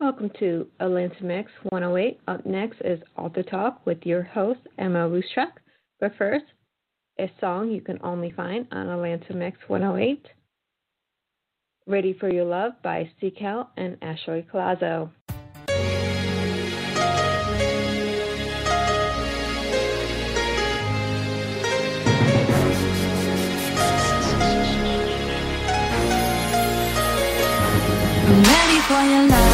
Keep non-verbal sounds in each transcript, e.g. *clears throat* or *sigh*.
Welcome to Atlanta Mix 108. Up next is Author Talk with your host, Emma Ruscsak. But first, a song you can only find on Atlanta Mix 108. Ready for Your Love by Seacal and Ashley Colazo. Ready for your love,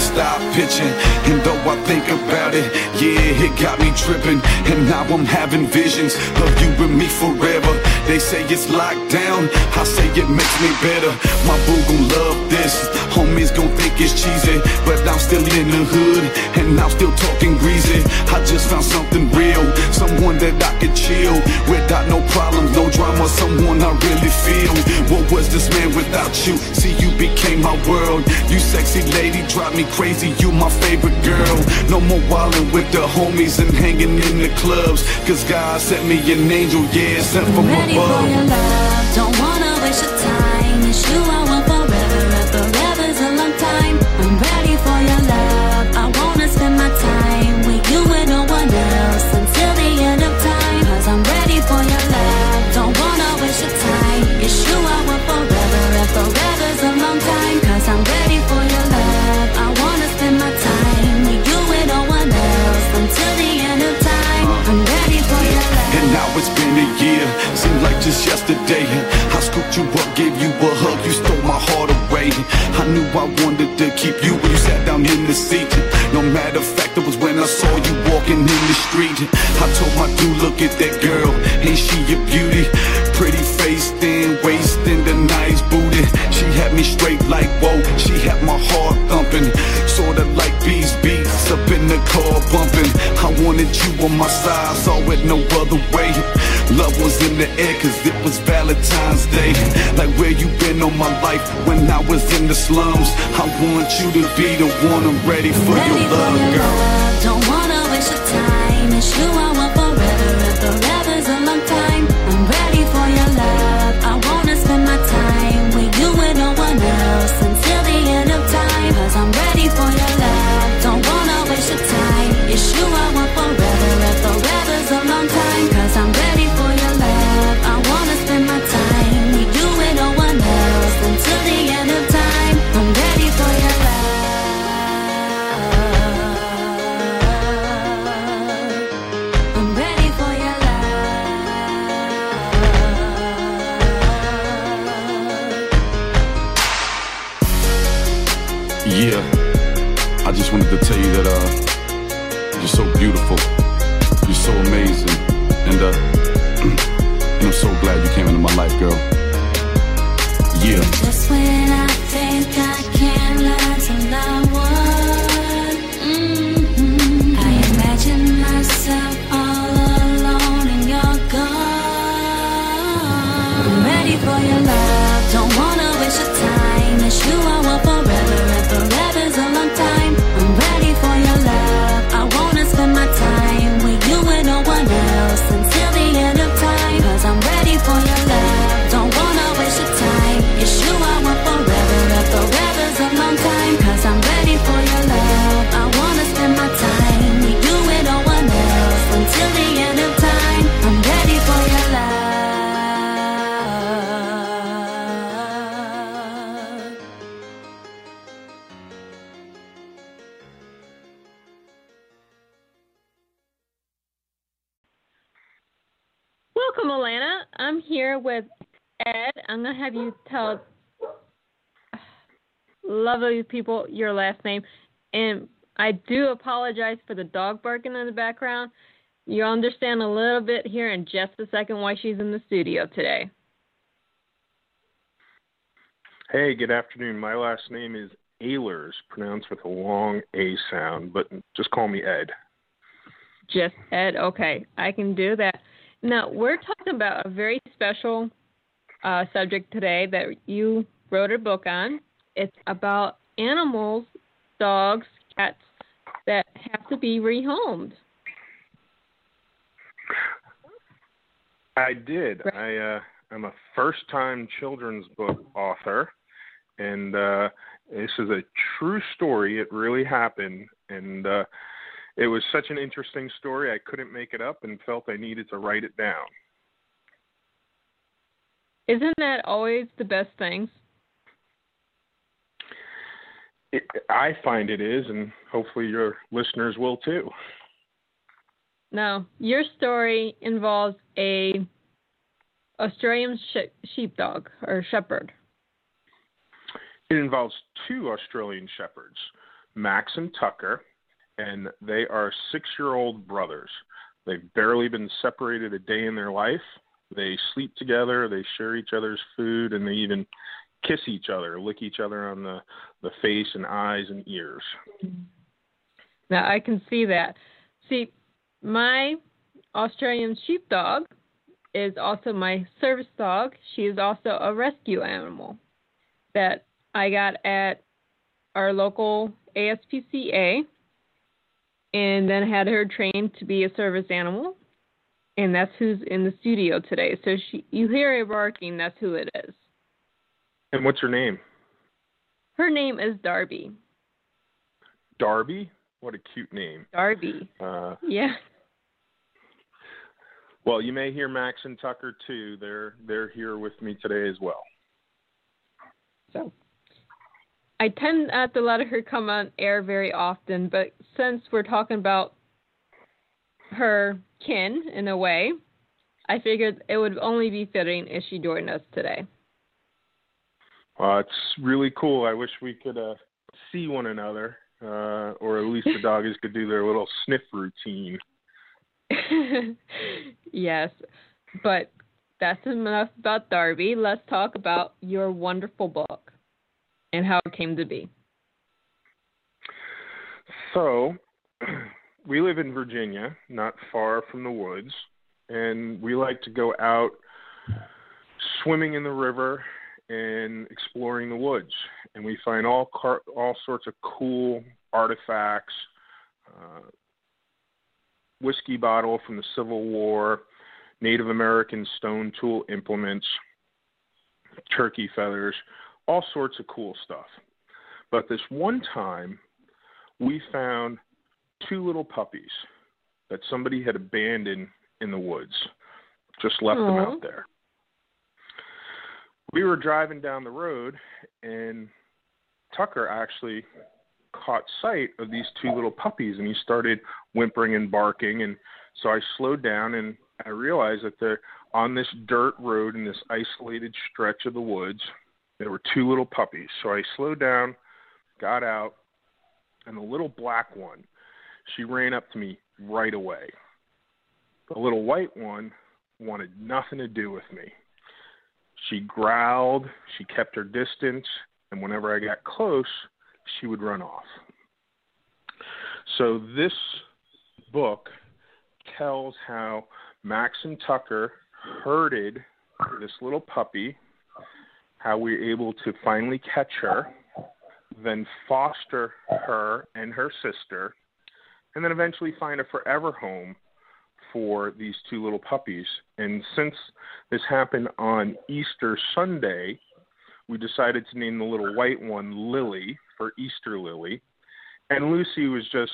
stop pitching. And though I think about it, yeah, it got me tripping. And now I'm having visions of you and me forever. They say it's locked down, I say it makes me better. My boo gon' love this, homies gon' think it's cheesy. But I'm still in the hood, and I'm still talking greasy. I just found something real, someone that I could chill without no problems, no drama, someone I really feel. What was this man without you? See, you became my world. You sexy lady, drive me crazy. You my favorite girl. No more wildin' with the homies and hanging in the clubs. Cause God sent me an angel, yeah, sent from ready for above. your love. Don't wanna waste your time. I wanted to keep you when you sat down in the seat. No matter fact, it was when I saw you walking in the street. I told my dude, look at that girl, ain't she a beauty? On my side, saw it no other way. Love was in the air cause it was Valentine's Day. Like where you been all my life when I was in the slums. I want you to be the one I'm ready for Ready your for love, your girl. love. Don't wanna waste your time. It's you here with Ed. I'm going to have you tell lovely people your last name. And I do apologize for the dog barking in the background. You'll understand a little bit here in just a second why she's in the studio today. Hey, good afternoon. My last name is Ehlers, pronounced with a long A sound, but just call me Ed. Just Ed. Okay, I can do that. Now we're talking about a very special uh, subject today that you wrote a book on. It's about animals, dogs, cats that have to be rehomed. I did. I uh, I'm a first-time children's book author, and uh, this is a true story. It really happened, and uh, it was such an interesting story. I couldn't make it up, and felt I needed to write it down. Isn't that always the best things? It, I find it is, and hopefully your listeners will too. Now, your story involves a Australian sh- sheepdog or shepherd. It involves two Australian shepherds, Max and Tucker, and they are six-year-old brothers. They've barely been separated a day in their life. They sleep together, they share each other's food, and they even kiss each other, lick each other on the, the face and eyes and ears. Now I can see that. See, my Australian sheepdog is also my service dog. She is also a rescue animal that I got at our local ASPCA and then had her trained to be a service animal. And that's who's in the studio today. So she you hear her barking, that's who it is. And what's her name? Her name is Darby. Darby? What a cute name. Darby. Uh, yeah. Well, you may hear Max and Tucker too. They're they're here with me today as well. So I tend not to let her come on air very often, but since we're talking about her kin in a way, I figured it would only be fitting if she joined us today. Uh, it's really cool. I wish we could uh, see one another, uh, or at least the *laughs* doggies could do their little sniff routine. *laughs* yes, but that's enough about Darby. Let's talk about your wonderful book and how it came to be. So, *clears throat* we live in Virginia, not far from the woods, and we like to go out swimming in the river and exploring the woods. And we find all car- all sorts of cool artifacts, uh, whiskey bottle from the Civil War, Native American stone tool implements, turkey feathers, all sorts of cool stuff. But this one time, we found two little puppies that somebody had abandoned in the woods, just left them out there. We were driving down the road, and Tucker actually caught sight of these two little puppies and he started whimpering and barking and so I slowed down and I realized that they're on this dirt road in this isolated stretch of the woods there were two little puppies. So I slowed down got out and the little black one she ran up to me right away. The little white one wanted nothing to do with me. She growled she kept her distance and whenever I got close she would run off. So this book tells how Max and Tucker herded this little puppy, how we were able to finally catch her, then foster her and her sister, and then eventually find a forever home for these two little puppies. And since this happened on Easter Sunday, we decided to name the little white one Lily for Easter Lily. And Lucy was just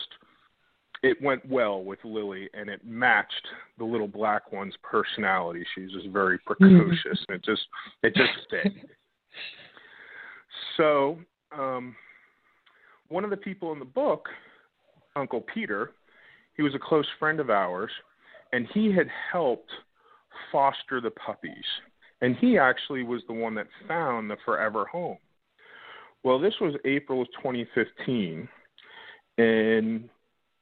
it went well with Lily and it matched the little black one's personality. She's just very precocious and it just it just *laughs* fit. so um one of the people in the book, Uncle Peter, he was a close friend of ours, and he had helped foster the puppies. And he actually was the one that found the forever home. Well, this was April of 2015, and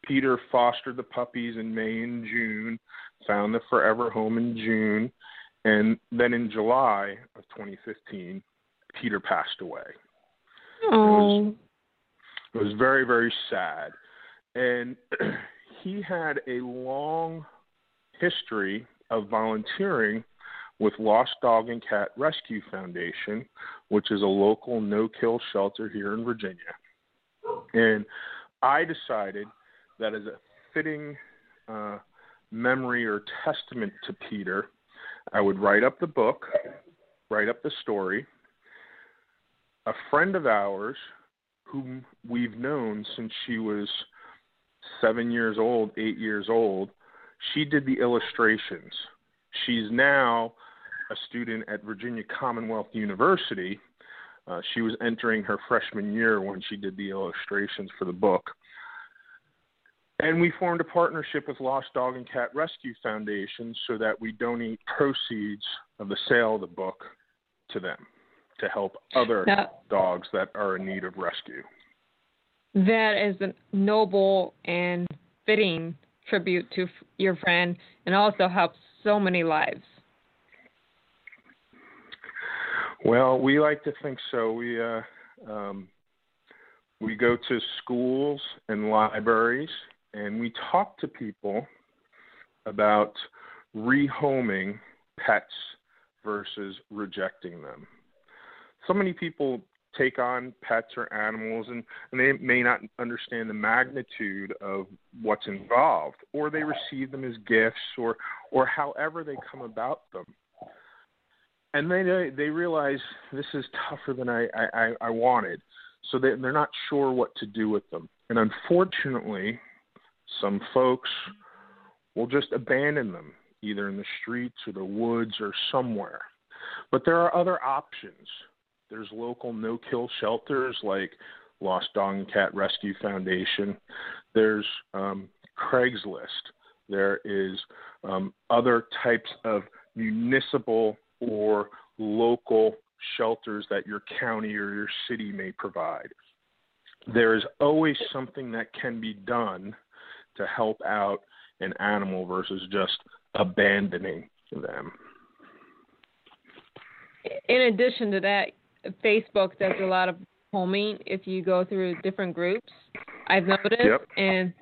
Peter fostered the puppies in May and June, found the forever home in June, and then in July of 2015, Peter passed away. Oh. It was very, very sad. And *clears throat* he had a long history of volunteering with Lost Dog and Cat Rescue Foundation, which is a local no kill shelter here in Virginia. And I decided that as a fitting uh, memory or testament to Peter, I would write up the book, write up the story. A friend of ours, whom we've known since she was seven years old, eight years old, she did the illustrations. She's now a student at Virginia Commonwealth University. Uh, she was entering her freshman year when she did the illustrations for the book. And we formed a partnership with Lost Dog and Cat Rescue Foundation so that we donate proceeds of the sale of the book to them to help other now, dogs that are in need of rescue. That is a noble and fitting tribute to your friend and also helps so many lives. Well, we like to think so. We uh, um, we go to schools and libraries and we talk to people about rehoming pets versus rejecting them. So many people take on pets or animals and, and they may not understand the magnitude of what's involved or they receive them as gifts or or however they come about them and they they realize this is tougher than I I, I wanted, so they they're not sure what to do with them. And unfortunately, some folks will just abandon them either in the streets or the woods or somewhere. But there are other options. There's local no-kill shelters like Lost Dog and Cat Rescue Foundation. There's um, Craigslist. There is um, other types of municipal or local shelters that your county or your city may provide. There is always something that can be done to help out an animal versus just abandoning them. In addition to that, Facebook does a lot of homing if you go through different groups. I've noticed. Yep. And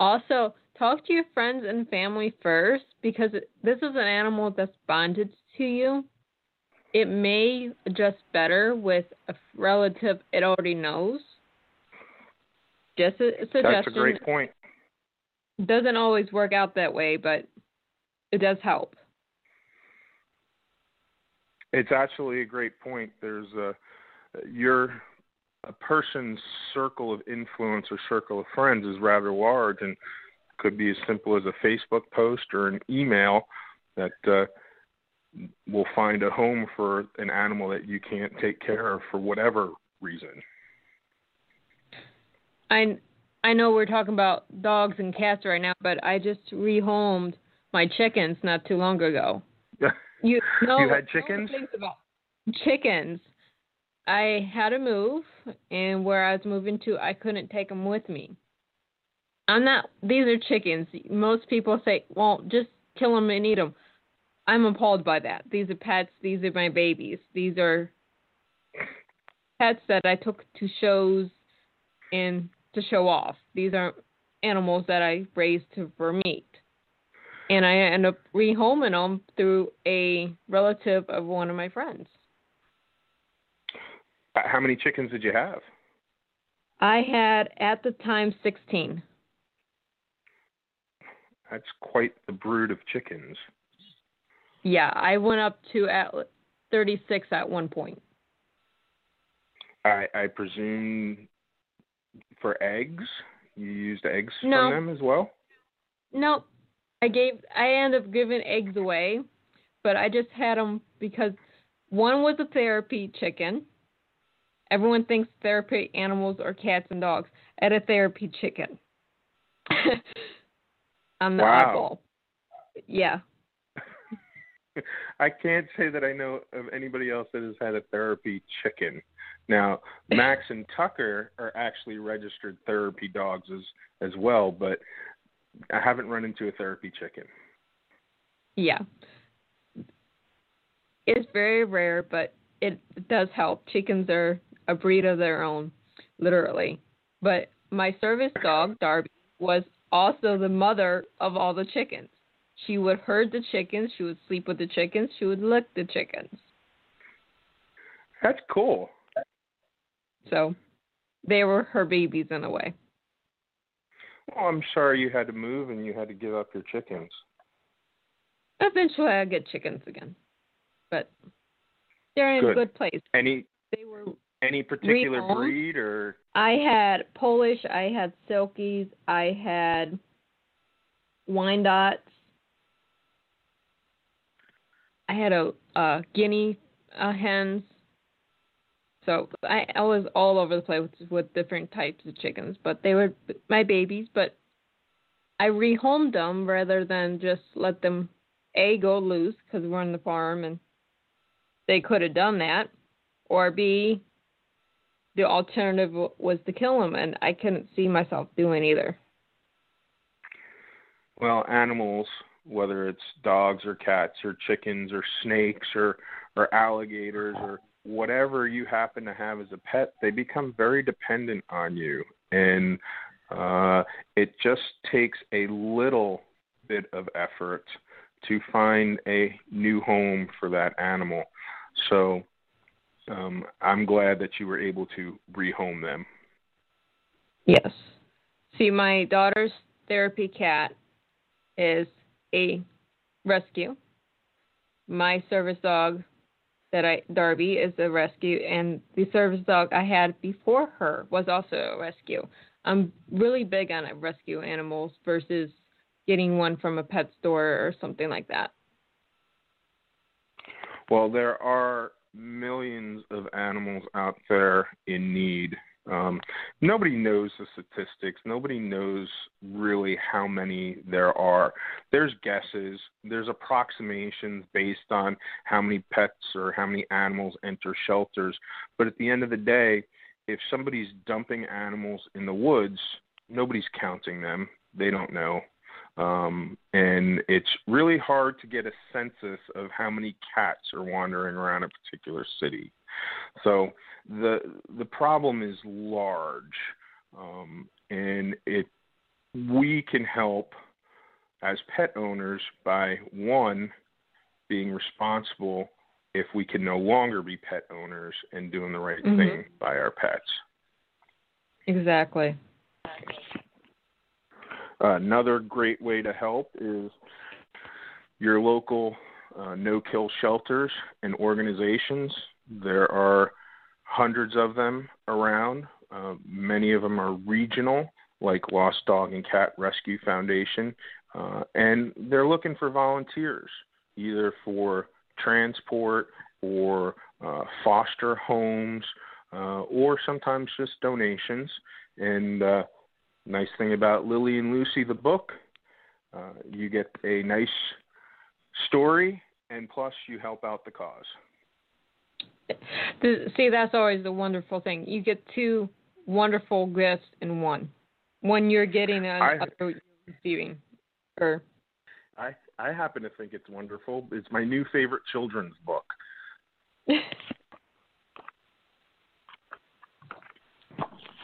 also, talk to your friends and family first because this is an animal that's bonded to you, it may adjust better with a relative it already knows. Just a suggestion. That's a great point. Doesn't always work out that way, but it does help. It's actually a great point. There's a your a person's circle of influence or circle of friends is rather large and could be as simple as a Facebook post or an email that uh, will find a home for an animal that you can't take care of for whatever reason. I I know we're talking about dogs and cats right now, but I just rehomed my chickens not too long ago. You know, you had chickens? chickens. I had to move, and where I was moving to, I couldn't take them with me. I'm not. These are chickens. Most people say, "Well, just kill them and eat them." I'm appalled by that. These are pets. These are my babies. These are pets that I took to shows and to show off. These aren't animals that I raised to, for meat. And I end up rehoming them through a relative of one of my friends. Uh, how many chickens did you have? I had at the time 16. That's quite the brood of chickens. Yeah, I went up to at 36 at one point. I, I presume for eggs, you used eggs no. from them as well. No, I gave. I ended up giving eggs away, but I just had them because one was a therapy chicken. Everyone thinks therapy animals are cats and dogs. I had a therapy chicken. *laughs* I'm the wow. eyeball. Yeah, *laughs* I can't say that I know of anybody else that has had a therapy chicken. Now, Max and Tucker are actually registered therapy dogs as as well, but I haven't run into a therapy chicken. Yeah. It's very rare, but it does help. Chickens are a breed of their own, literally. But my service dog, Darby, was also the mother of all the chickens. She would herd the chickens, she would sleep with the chickens, she would lick the chickens. That's cool. So they were her babies in a way. Well, I'm sorry you had to move and you had to give up your chickens. Eventually I'll get chickens again. But they're in Good. a good place. Any They were any particular Rehomed? breed or I had Polish, I had Silkies, I had Wyandottes. I had a, a guinea uh, hens. So I, I was all over the place with, with different types of chickens, but they were my babies. But I rehomed them rather than just let them a go loose because we're on the farm and they could have done that, or b the alternative was to kill them, and I couldn't see myself doing either. well, animals, whether it's dogs or cats or chickens or snakes or or alligators or whatever you happen to have as a pet, they become very dependent on you. And uh it just takes a little bit of effort to find a new home for that animal. So um, I'm glad that you were able to rehome them. Yes. See, my daughter's therapy cat is a rescue. My service dog that I Darby is a rescue and the service dog I had before her was also a rescue. I'm really big on rescue animals versus getting one from a pet store or something like that. Well, there are millions of animals out there in need. Um, nobody knows the statistics. Nobody knows really how many there are. There's guesses, there's approximations based on how many pets or how many animals enter shelters. But at the end of the day, if somebody's dumping animals in the woods, nobody's counting them. They don't know. Um, and it's really hard to get a census of how many cats are wandering around a particular city. So the the problem is large, um, and it we can help as pet owners by one being responsible if we can no longer be pet owners and doing the right Mhm. thing by our pets. Exactly. Another great way to help is your local uh, no kill shelters and organizations. There are hundreds of them around. Uh, many of them are regional, like Lost Dog and Cat Rescue Foundation, uh, and they're looking for volunteers, either for transport or uh, foster homes, uh, or sometimes just donations. And uh, nice thing about Lily and Lucy, the book, uh, you get a nice story, and plus you help out the cause. See, that's always the wonderful thing. You get two wonderful gifts in one. One you're getting and I- other you're receiving. Or I I happen to think it's wonderful. It's my new favorite children's book. *laughs*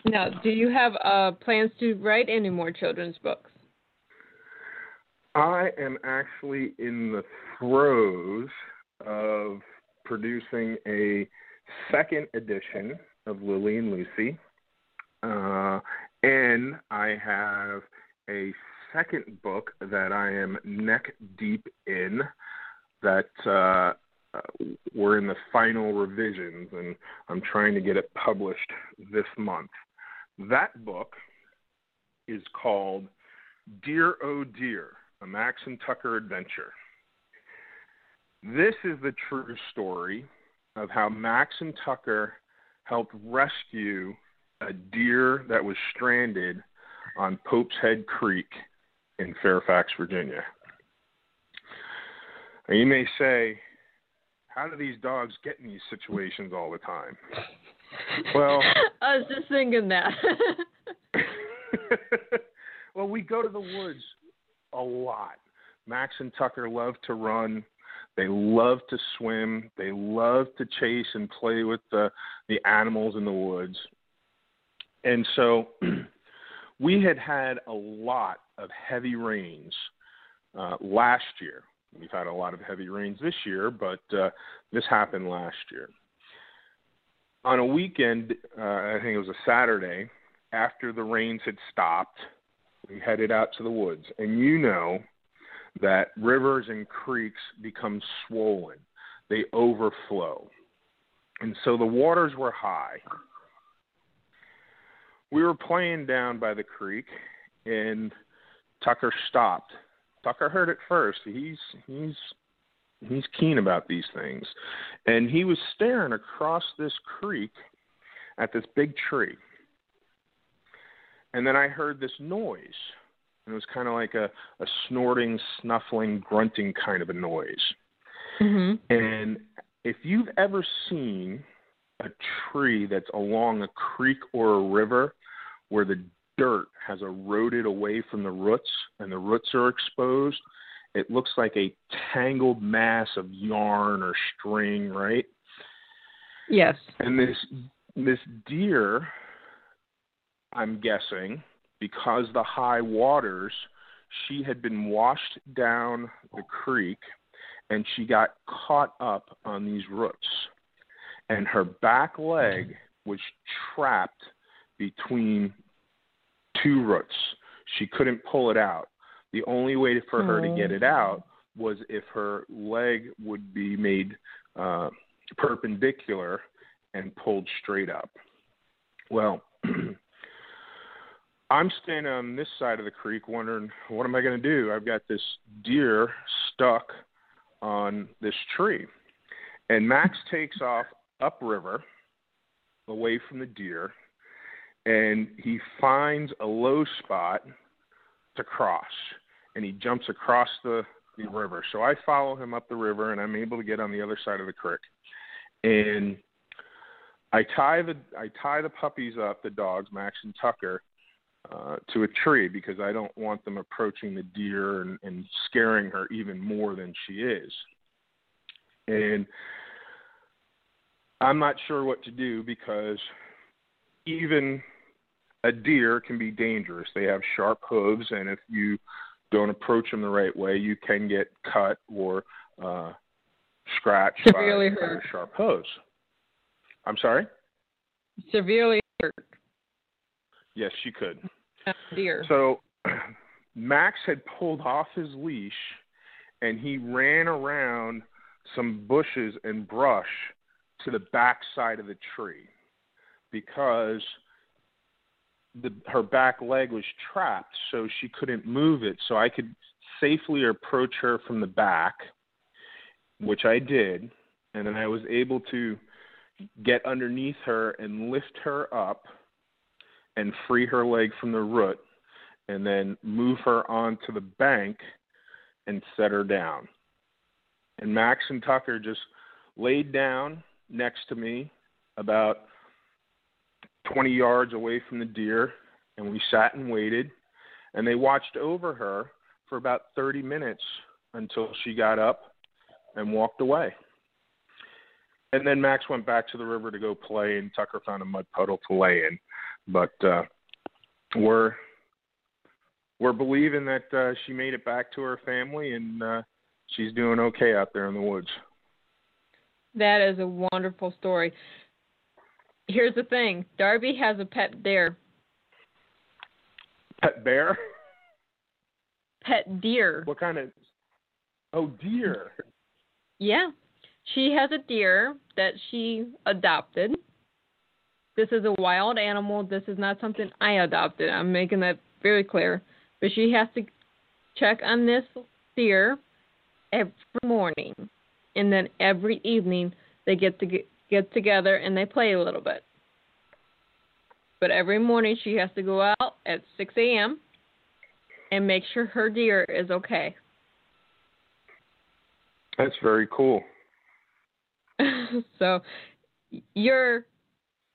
now, do you have uh, plans to write any more children's books? I am actually in the throes of producing a second edition of Lily and Lucy. Uh, and I have a second book that I am neck deep in that uh, we're in the final revisions, and I'm trying to get it published this month. That book is called Dear Oh Dear, a Max and Tucker adventure. This is the true story of how Max and Tucker helped rescue a deer that was stranded on Pope's Head Creek in Fairfax, Virginia. You may say, how do these dogs get in these situations all the time? Well, *laughs* I was just thinking that. *laughs* well, we go to the woods a lot. Max and Tucker love to run. They love to swim. They love to chase and play with the the animals in the woods. and so *clears throat* we had had a lot of heavy rains uh, last year. We've had a lot of heavy rains this year, but uh, this happened last year. On a weekend, uh, I think it was a Saturday, after the rains had stopped, we headed out to the woods. And you know that rivers and creeks become swollen, they overflow. And so the waters were high. We were playing down by the creek, and Tucker stopped. Tucker heard it first. He's he's he's keen about these things, and he was staring across this creek at this big tree. And then I heard this noise. And it was kind of like a, a snorting, snuffling, grunting kind of a noise. Mhm. And if you've ever seen a tree that's along a creek or a river where the dirt has eroded away from the roots and the roots are exposed, it looks like a tangled mass of yarn or string, right? Yes. And this this deer, I'm guessing, because the high waters, she had been washed down the creek and she got caught up on these roots. And her back leg was trapped between two roots. She couldn't pull it out. The only way for her to get it out was if her leg would be made uh, perpendicular and pulled straight up. Well, *clears throat* I'm standing on this side of the creek wondering, what am I going to do? I've got this deer stuck on this tree. And Max *laughs* takes off upriver away from the deer and he finds a low spot to cross and he jumps across the, the river. So I follow him up the river and I'm able to get on the other side of the creek. And I tie the I tie the puppies up, the dogs, Max and Tucker, uh, to a tree because I don't want them approaching the deer and, and scaring her even more than she is. And I'm not sure what to do because even a deer can be dangerous. They have sharp hooves, and if you don't approach them the right way, you can get cut or uh, scratched Severely by hurt. their sharp hose. I'm sorry. Severely hurt Yes, she could. deer. So *clears throat* Max had pulled off his leash and he ran around some bushes and brush to the back side of the tree because the her back leg was trapped so she couldn't move it so I could safely approach her from the back which I did and then I was able to get underneath her and lift her up and free her leg from the root and then move her onto the bank and set her down. And Max and Tucker just laid down next to me about 20 yards away from the deer and we sat and waited and they watched over her for about 30 minutes until she got up and walked away. And then Max went back to the river to go play and Tucker found a mud puddle to lay in but uh, we're we're believing that uh, she made it back to her family and uh, she's doing okay out there in the woods. That is a wonderful story. Here's the thing Darby has a pet deer. Pet bear? Pet deer. What kind of? Oh, deer. Yeah. She has a deer that she adopted. This is a wild animal. This is not something I adopted. I'm making that very clear. But she has to check on this deer every morning. And then every evening they get to get, get together and they play a little bit. But every morning she has to go out at 6 a.m. and make sure her deer is okay. That's very cool. *laughs* so your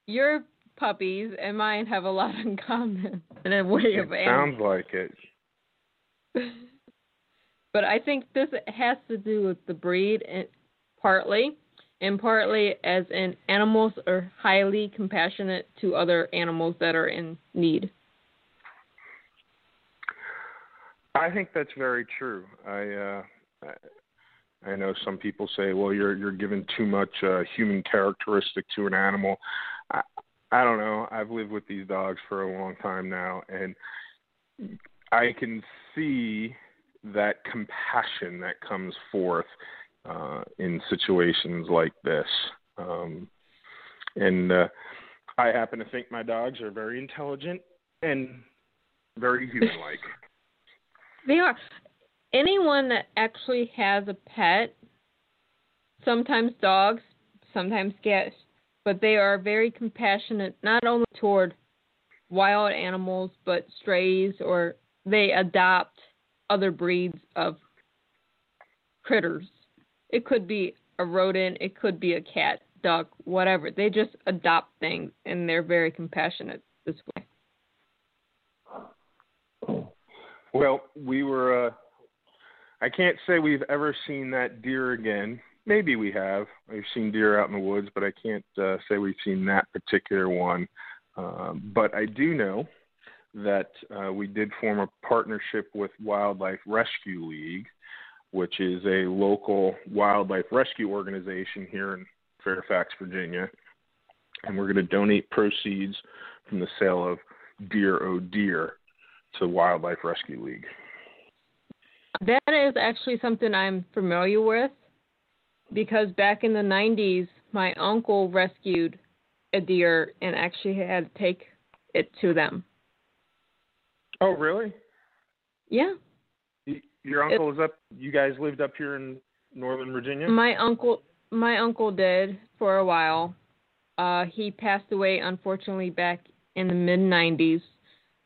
your puppies and mine have a lot in common *laughs* in a way It of animals. sounds like it. *laughs* but I think this has to do with the breed and partly and partly as in animals are highly compassionate to other animals that are in need. I think that's very true. I uh, I know some people say, "Well, you're you're giving too much uh, human characteristic to an animal." I, I don't know. I've lived with these dogs for a long time now, and I can see that compassion that comes forth uh, in situations like this. Um, and uh, I happen to think my dogs are very intelligent and very human like. *laughs* They are. Anyone that actually has a pet, sometimes dogs, sometimes cats, but they are very compassionate not only toward wild animals but strays or they adopt other breeds of critters. It could be a rodent, it could be a cat, duck, whatever. They just adopt things and they're very compassionate this way. Well, we were uh I can't say we've ever seen that deer again. Maybe we have. We've seen deer out in the woods, but I can't uh, say we've seen that particular one. Um, but I do know that uh, we did form a partnership with Wildlife Rescue League, which is a local wildlife rescue organization here in Fairfax, Virginia. And we're going to donate proceeds from the sale of Deer Oh Deer to Wildlife Rescue League. That is actually something I'm familiar with because back in the 90s, my uncle rescued a deer and actually had to take it to them. Oh, really? Yeah. Your uncle is up. You guys lived up here in Northern Virginia. My uncle, my uncle did for a while. Uh, he passed away unfortunately back in the mid '90s,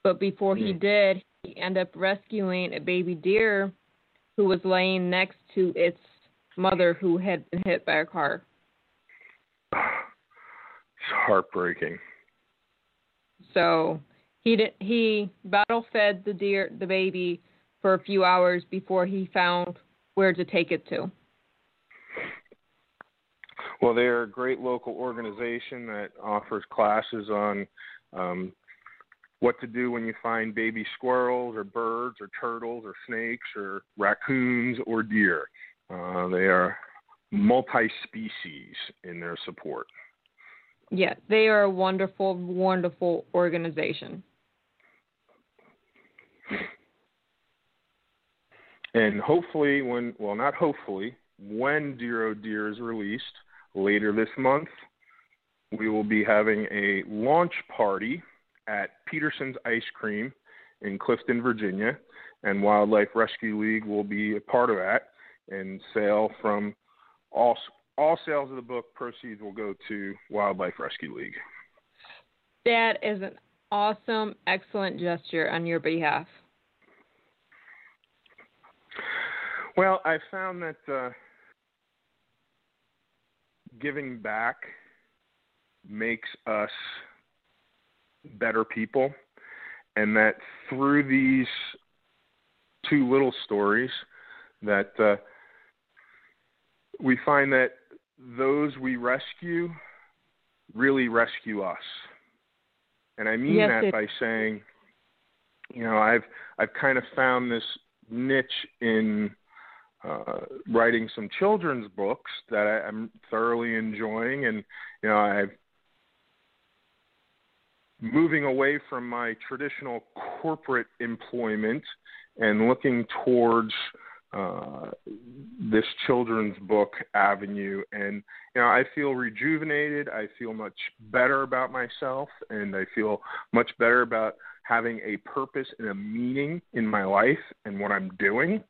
but before he Hmm. did, he ended up rescuing a baby deer who was laying next to its mother who had been hit by a car. It's heartbreaking. So he did, he bottle fed the deer the baby for a few hours before he found where to take it to. Well, they're a great local organization that offers classes on um, what to do when you find baby squirrels or birds or turtles or snakes or raccoons or deer. Uh, they are multi-species in their support. Yeah, they are a wonderful, wonderful organization. And hopefully, when well, not hopefully, when Dear Oh Dear is released later this month, we will be having a launch party at Peterson's Ice Cream in Clifton, Virginia, and Wildlife Rescue League will be a part of that. And sale from all all sales of the book proceeds will go to Wildlife Rescue League. That is an awesome, excellent gesture on your behalf. Well, I found that uh, giving back makes us better people, and that through these two little stories, that uh, we find that those we rescue really rescue us, and I mean Yes, that by saying, you know, I've I've kind of found this niche in uh, writing some children's books that I, I'm thoroughly enjoying, and you know, I've moving away from my traditional corporate employment and looking towards uh, this children's book avenue. And you know, I feel rejuvenated. I feel much better about myself, and I feel much better about having a purpose and a meaning in my life and what I'm doing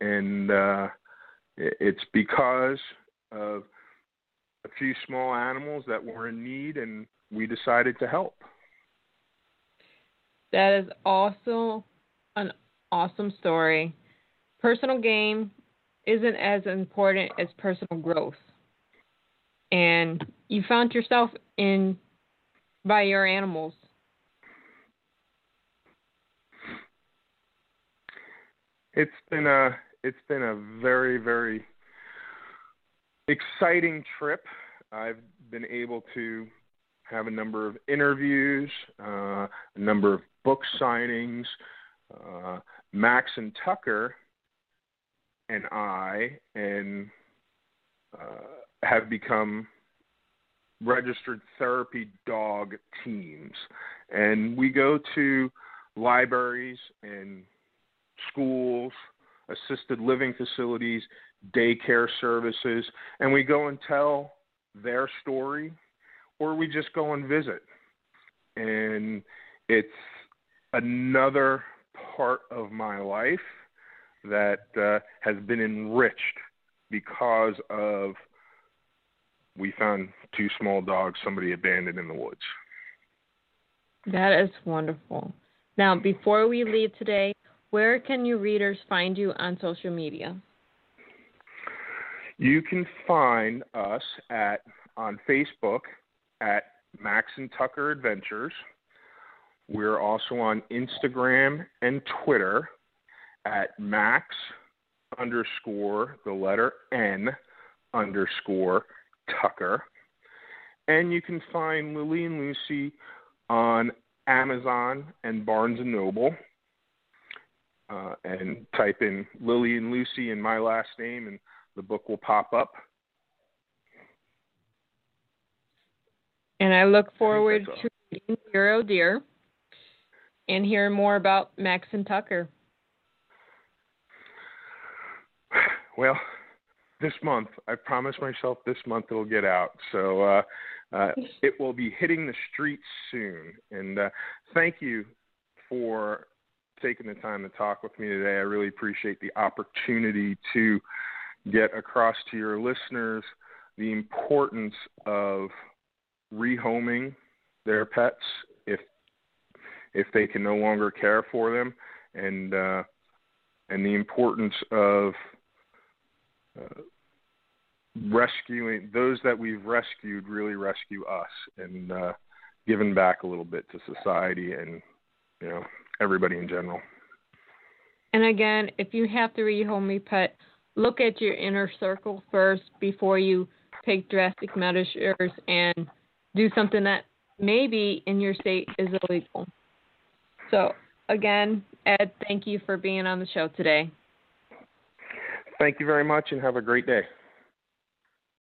and uh, it's because of a few small animals that were in need, and we decided to help. That is also an awesome story. Personal gain isn't as important as personal growth. And you found yourself in by your animals. It's been a it's been a very very exciting trip. I've been able to have a number of interviews, uh, a number of book signings. Uh, Max and Tucker and I and uh, have become registered therapy dog teams, and we go to libraries and schools, assisted living facilities, daycare services, and we go and tell their story, or we just go and visit. And it's another part of my life that uh, has been enriched because of we found two small dogs somebody abandoned in the woods. That is wonderful. Now, before we leave today, where can your readers find you on social media? You can find us at on Facebook at Max and Tucker Adventures. We're also on Instagram and Twitter at Max underscore the letter N underscore Tucker. And you can find Lily and Lucy on Amazon and Barnes and Noble. Uh, and type in Lily and Lucy and my last name, and the book will pop up. And I look forward I to reading Zero Deer and hearing more about Max and Tucker. *sighs* Well, this month. I promised myself this month it'll get out. So uh, uh, *laughs* it will be hitting the streets soon. And uh, thank you for taking the time to talk with me today. I really appreciate the opportunity to get across to your listeners the importance of rehoming their pets if if they can no longer care for them and uh, and the importance of uh, rescuing those that we've rescued really rescue us and uh, giving back a little bit to society and you know everybody in general. And again, if you have to rehome your pet, look at your inner circle first before you take drastic measures and do something that maybe in your state is illegal. So again, Ed, thank you for being on the show today. Thank you very much and have a great day.